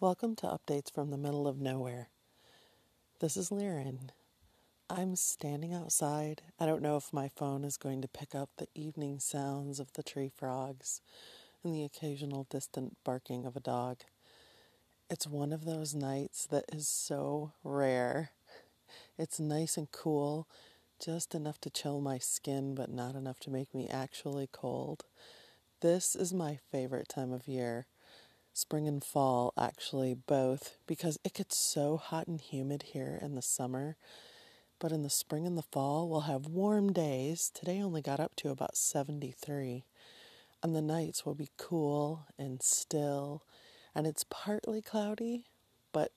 Welcome to Updates from the Middle of Nowhere. This is Lieren. I'm standing outside. I don't know if my phone is going to pick up the evening sounds of the tree frogs and the occasional distant barking of a dog. It's one of those nights that is so rare. It's nice and cool, just enough to chill my skin, but not enough to make me actually cold. This is my favorite time of year spring and fall, actually, both, because it gets so hot and humid here in the summer. But in the spring and the fall, we'll have warm days. Today only got up to about 73. And the nights will be cool and still. And it's partly cloudy, but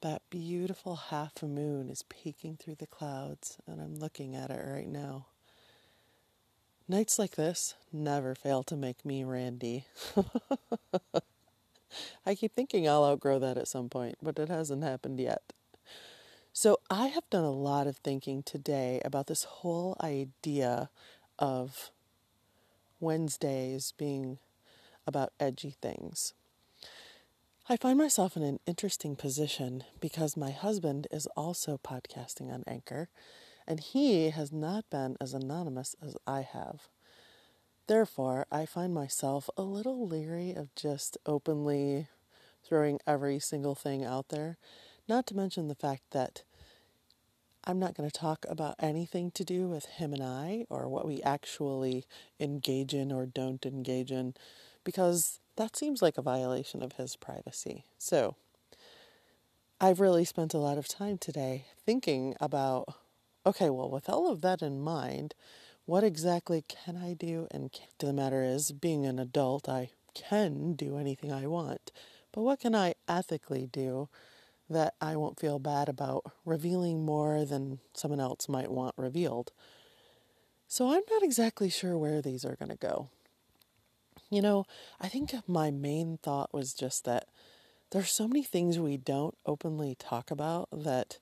that beautiful half moon is peeking through the clouds, and I'm looking at it right now. Nights like this never fail to make me randy. I keep thinking I'll outgrow that at some point, but it hasn't happened yet. So, I have done a lot of thinking today about this whole idea of Wednesdays being about edgy things. I find myself in an interesting position because my husband is also podcasting on Anchor, and he has not been as anonymous as I have. Therefore, I find myself a little leery of just openly throwing every single thing out there, not to mention the fact that I'm not going to talk about anything to do with him and I or what we actually engage in or don't engage in because that seems like a violation of his privacy. So, I've really spent a lot of time today thinking about okay, well, with all of that in mind, what exactly can I do? And the matter is, being an adult, I can do anything I want. But what can I ethically do that I won't feel bad about revealing more than someone else might want revealed? So I'm not exactly sure where these are going to go. You know, I think my main thought was just that there's so many things we don't openly talk about that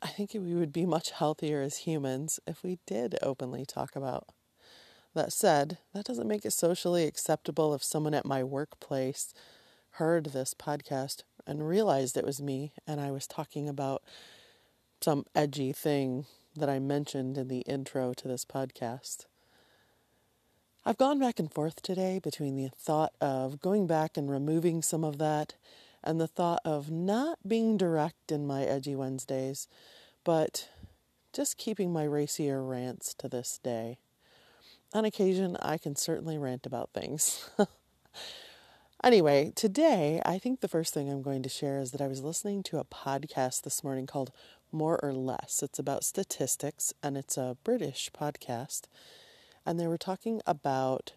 I think we would be much healthier as humans if we did openly talk about. That said, that doesn't make it socially acceptable if someone at my workplace heard this podcast and realized it was me and I was talking about some edgy thing that I mentioned in the intro to this podcast. I've gone back and forth today between the thought of going back and removing some of that and the thought of not being direct in my Edgy Wednesdays, but just keeping my racier rants to this day. On occasion, I can certainly rant about things. anyway, today, I think the first thing I'm going to share is that I was listening to a podcast this morning called More or Less. It's about statistics, and it's a British podcast. And they were talking about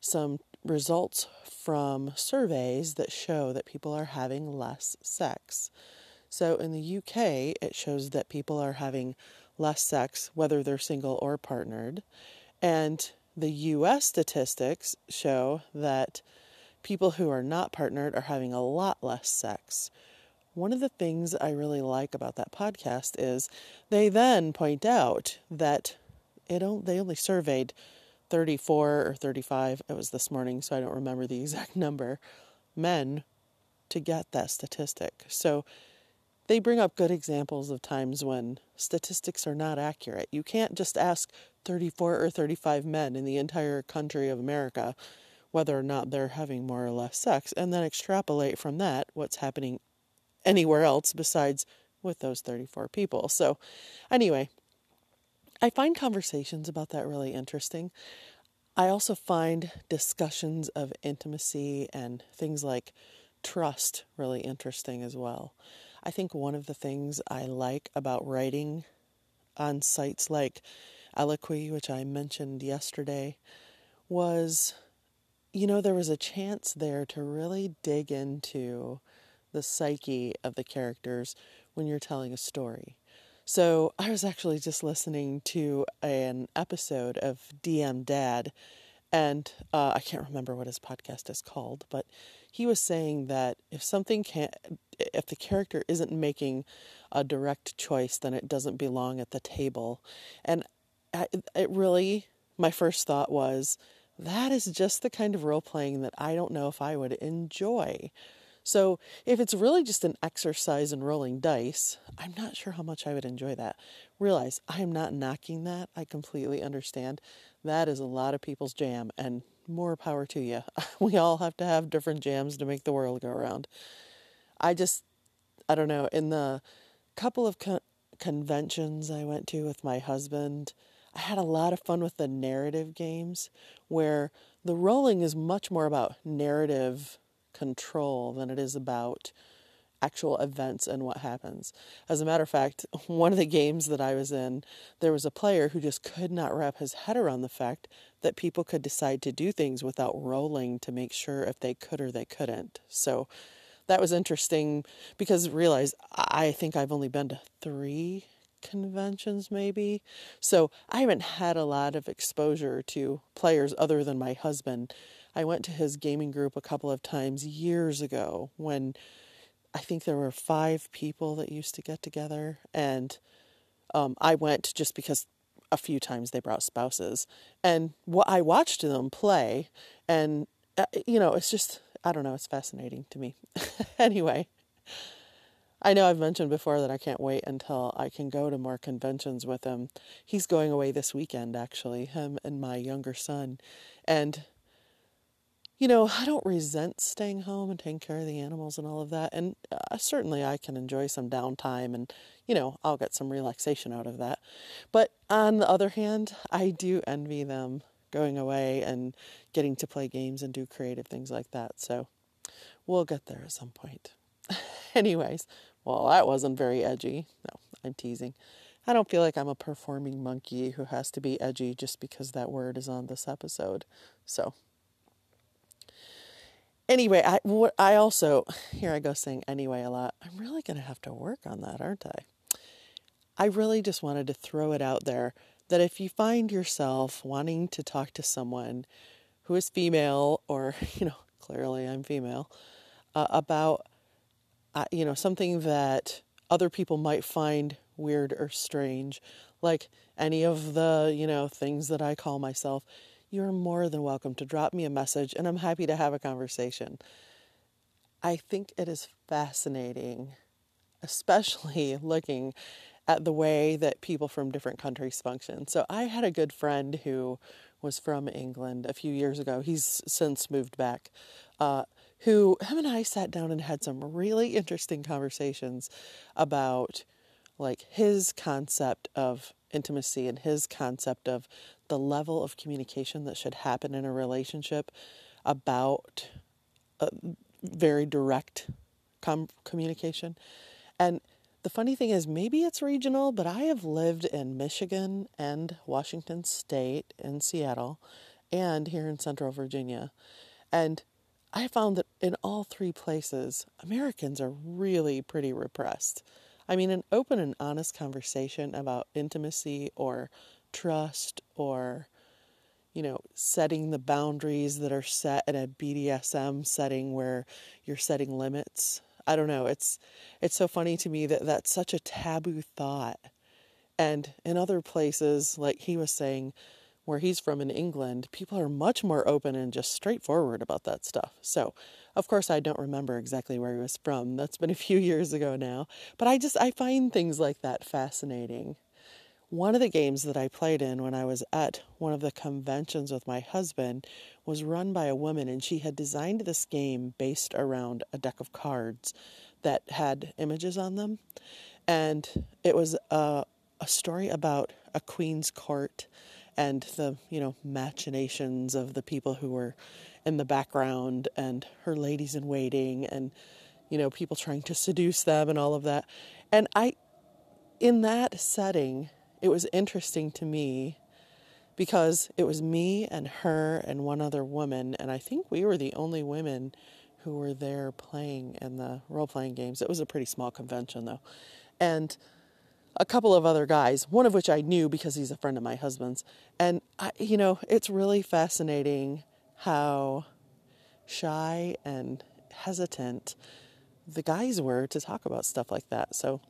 some results from surveys that show that people are having less sex. So in the UK, it shows that people are having less sex, whether they're single or partnered. And the US statistics show that people who are not partnered are having a lot less sex. One of the things I really like about that podcast is they then point out that it they only surveyed 34 or 35, it was this morning, so I don't remember the exact number, men to get that statistic. So they bring up good examples of times when statistics are not accurate. You can't just ask 34 or 35 men in the entire country of America whether or not they're having more or less sex and then extrapolate from that what's happening anywhere else besides with those 34 people. So, anyway, I find conversations about that really interesting. I also find discussions of intimacy and things like trust really interesting as well. I think one of the things I like about writing on sites like Elliquiy, which I mentioned yesterday, was you know, there was a chance there to really dig into the psyche of the characters when you're telling a story. So I was actually just listening to an episode of DM Dad, and uh, I can't remember what his podcast is called, but he was saying that if something can't, if the character isn't making a direct choice, then it doesn't belong at the table. And I, it really, my first thought was, that is just the kind of role playing that I don't know if I would enjoy. So if it's really just an exercise in rolling dice, I'm not sure how much I would enjoy that. Realize I am not knocking that. I completely understand. That is a lot of people's jam, and more power to you. We all have to have different jams to make the world go around. I just, I don't know, in the couple of con- conventions I went to with my husband, I had a lot of fun with the narrative games where the rolling is much more about narrative control than it is about actual events and what happens. As a matter of fact, one of the games that I was in, there was a player who just could not wrap his head around the fact that people could decide to do things without rolling to make sure if they could or they couldn't. So that was interesting because realize I think I've only been to three conventions maybe. So I haven't had a lot of exposure to players other than my husband. I went to his gaming group a couple of times years ago when I think there were five people that used to get together and um, I went just because a few times they brought spouses and what I watched them play and uh, you know it's just I don't know it's fascinating to me anyway I know I've mentioned before that I can't wait until I can go to more conventions with him. He's going away this weekend, actually, him and my younger son. And, you know, I don't resent staying home and taking care of the animals and all of that. And uh, certainly I can enjoy some downtime and, you know, I'll get some relaxation out of that. But on the other hand, I do envy them going away and getting to play games and do creative things like that. So we'll get there at some point. Anyways, well, that wasn't very edgy. No, I'm teasing. I don't feel like I'm a performing monkey who has to be edgy just because that word is on this episode. So, anyway, I what I also here I go saying anyway a lot. I'm really going to have to work on that, aren't I? I really just wanted to throw it out there that if you find yourself wanting to talk to someone who is female or, you know, clearly I'm female, uh, about you know, something that other people might find weird or strange, like any of the, you know, things that I call myself, you're more than welcome to drop me a message and I'm happy to have a conversation. I think it is fascinating, especially looking at the way that people from different countries function. So I had a good friend who was from England a few years ago. He's since moved back. Uh, who him and I sat down and had some really interesting conversations about like his concept of intimacy and his concept of the level of communication that should happen in a relationship about a very direct com- communication. And the funny thing is maybe it's regional but i have lived in michigan and washington state in seattle and here in central virginia. And I found that in all three places, Americans are really pretty repressed. I mean, an open and honest conversation about intimacy or trust or, you know, setting the boundaries that are set in a BDSM setting where you're setting limits. I don't know. It's it's so funny to me that that's such a taboo thought. And in other places, like he was saying, where he's from in England, people are much more open and just straightforward about that stuff. So, of course, I don't remember exactly where he was from. That's been a few years ago now. But I just, I find things like that fascinating. One of the games that I played in when I was at one of the conventions with my husband was run by a woman, and she had designed this game based around a deck of cards that had images on them. And it was a, a story about a queen's court and the you know machinations of the people who were in the background and her ladies in waiting and you know people trying to seduce them and all of that. And i in that setting it was interesting to me because it was me and her and one other woman and i think we were the only women who were there playing in the role playing games. It was a pretty small convention though. And a couple of other guys, one of which I knew because he's a friend of my husband's. And, I, you know, it's really fascinating how shy and hesitant the guys were to talk about stuff like that. So,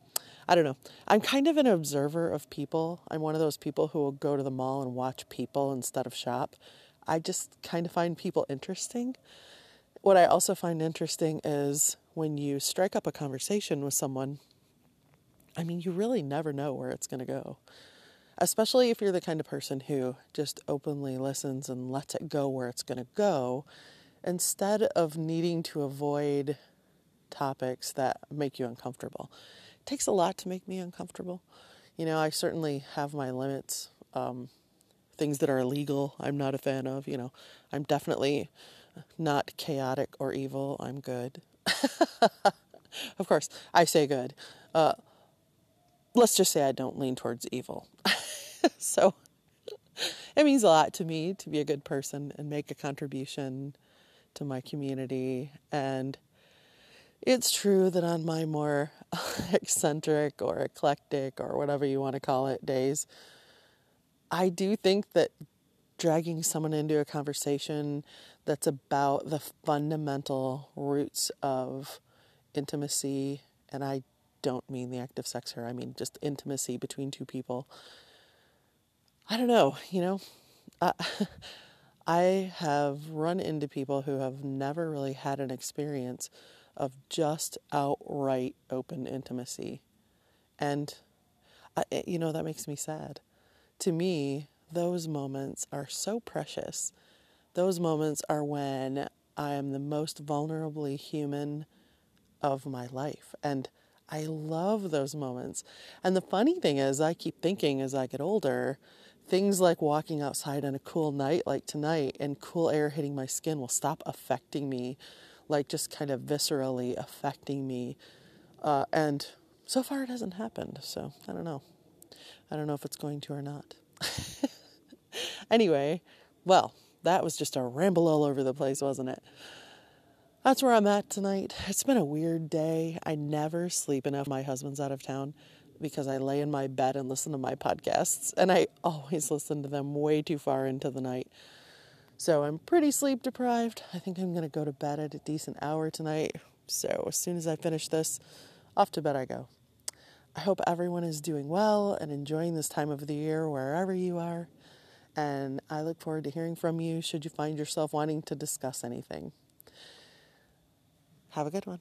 I don't know. I'm kind of an observer of people. I'm one of those people who will go to the mall and watch people instead of shop. I just kind of find people interesting. What I also find interesting is when you strike up a conversation with someone, I mean, you really never know where it's going to go. Especially if you're the kind of person who just openly listens and lets it go where it's going to go, instead of needing to avoid topics that make you uncomfortable. It takes a lot to make me uncomfortable. You know, I certainly have my limits. Um, things that are illegal, I'm not a fan of. You know, I'm definitely not chaotic or evil. I'm good. of course, I say good. Uh, let's just say I don't lean towards evil. so it means a lot to me to be a good person and make a contribution to my community. And it's true that on my more eccentric or eclectic or whatever you want to call it days, I do think that dragging someone into a conversation that's about the fundamental roots of intimacy, and I don't mean the act of sex here, I mean just intimacy between two people. I don't know, you know, uh, I have run into people who have never really had an experience of just outright open intimacy. And, I, you know, that makes me sad. To me, those moments are so precious. Those moments are when I am the most vulnerably human of my life. And I love those moments. And the funny thing is, I keep thinking as I get older, things like walking outside on a cool night like tonight and cool air hitting my skin will stop affecting me, like just kind of viscerally affecting me. Uh, and so far it hasn't happened. So I don't know. I don't know if it's going to or not. anyway, well, that was just a ramble all over the place, wasn't it? That's where I'm at tonight. It's been a weird day. I never sleep enough. My husband's out of town because I lay in my bed and listen to my podcasts, and I always listen to them way too far into the night. So I'm pretty sleep deprived. I think I'm going to go to bed at a decent hour tonight. So as soon as I finish this, off to bed I go. I hope everyone is doing well and enjoying this time of the year wherever you are. And I look forward to hearing from you should you find yourself wanting to discuss anything. Have a good one.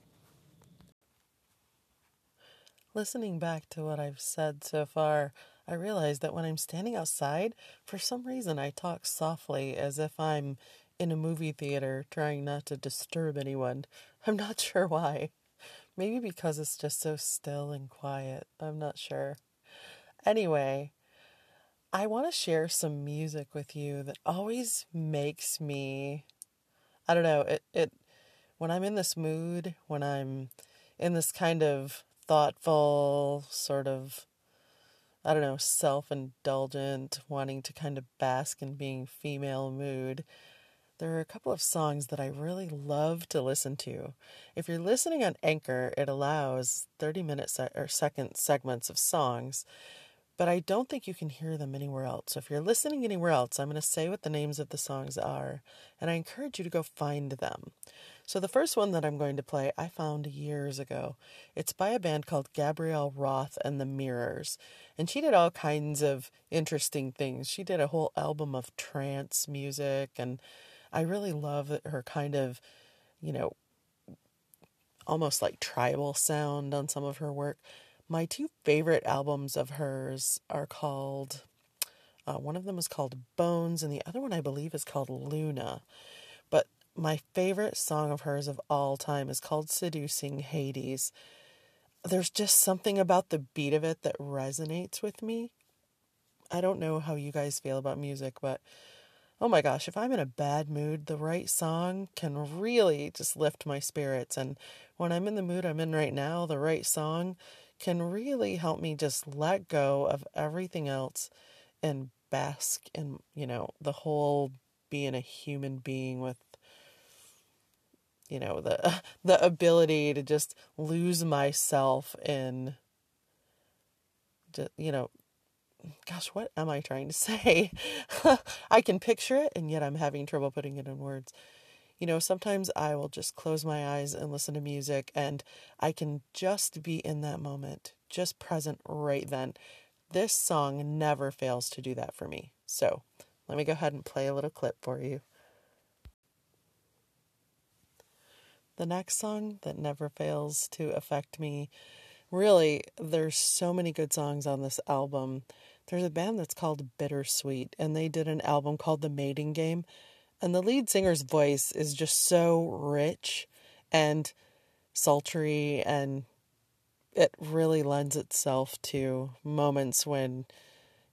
Listening back to what I've said so far, I realize that when I'm standing outside, for some reason I talk softly as if I'm in a movie theater trying not to disturb anyone. I'm not sure why. Maybe because it's just so still and quiet. I'm not sure. Anyway, I want to share some music with you that always makes me I don't know, it it when I'm in this mood, when I'm in this kind of thoughtful, sort of, I don't know, self indulgent, wanting to kind of bask in being female mood, there are a couple of songs that I really love to listen to. If you're listening on Anchor, it allows 30 minute se- or second segments of songs, but I don't think you can hear them anywhere else. So if you're listening anywhere else, I'm going to say what the names of the songs are, and I encourage you to go find them. So the first one that I'm going to play, I found years ago. It's by a band called Gabrielle Roth and the Mirrors. And she did all kinds of interesting things. She did a whole album of trance music and I really love her kind of, you know, almost like tribal sound on some of her work. My two favorite albums of hers are called uh, one of them is called Bones, and the other one I believe is called Luna. My favorite song of hers of all time is called Seducing Hades. There's just something about the beat of it that resonates with me. I don't know how you guys feel about music, but oh my gosh, if I'm in a bad mood, the right song can really just lift my spirits. And when I'm in the mood I'm in right now, the right song can really help me just let go of everything else and bask in, you know, the whole being a human being with you know the the ability to just lose myself in you know gosh what am i trying to say? I can picture it and yet i'm having trouble putting it in words. You know sometimes i will just close my eyes and listen to music and i can just be in that moment just present right then. This song never fails to do that for me. So let me go ahead and play a little clip for you the next song that never fails to affect me. Really, there's so many good songs on this album. There's a band that's called Bittersweet, and they did an album called The Mating Game. And the lead singer's voice is just so rich and sultry, and it really lends itself to moments when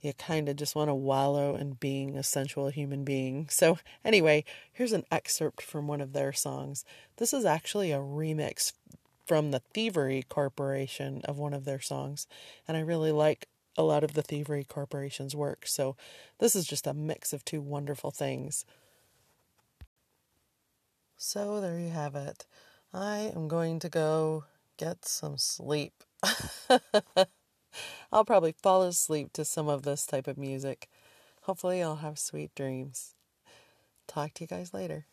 you kind of just want to wallow in being a sensual human being. So, anyway, here's an excerpt from one of their songs. This is actually a remix from the Thievery Corporation of one of their songs, and I really like a lot of the Thievery Corporation's work. So, this is just a mix of two wonderful things. So, there you have it. I am going to go get some sleep. I'll probably fall asleep to some of this type of music. Hopefully, I'll have sweet dreams. Talk to you guys later.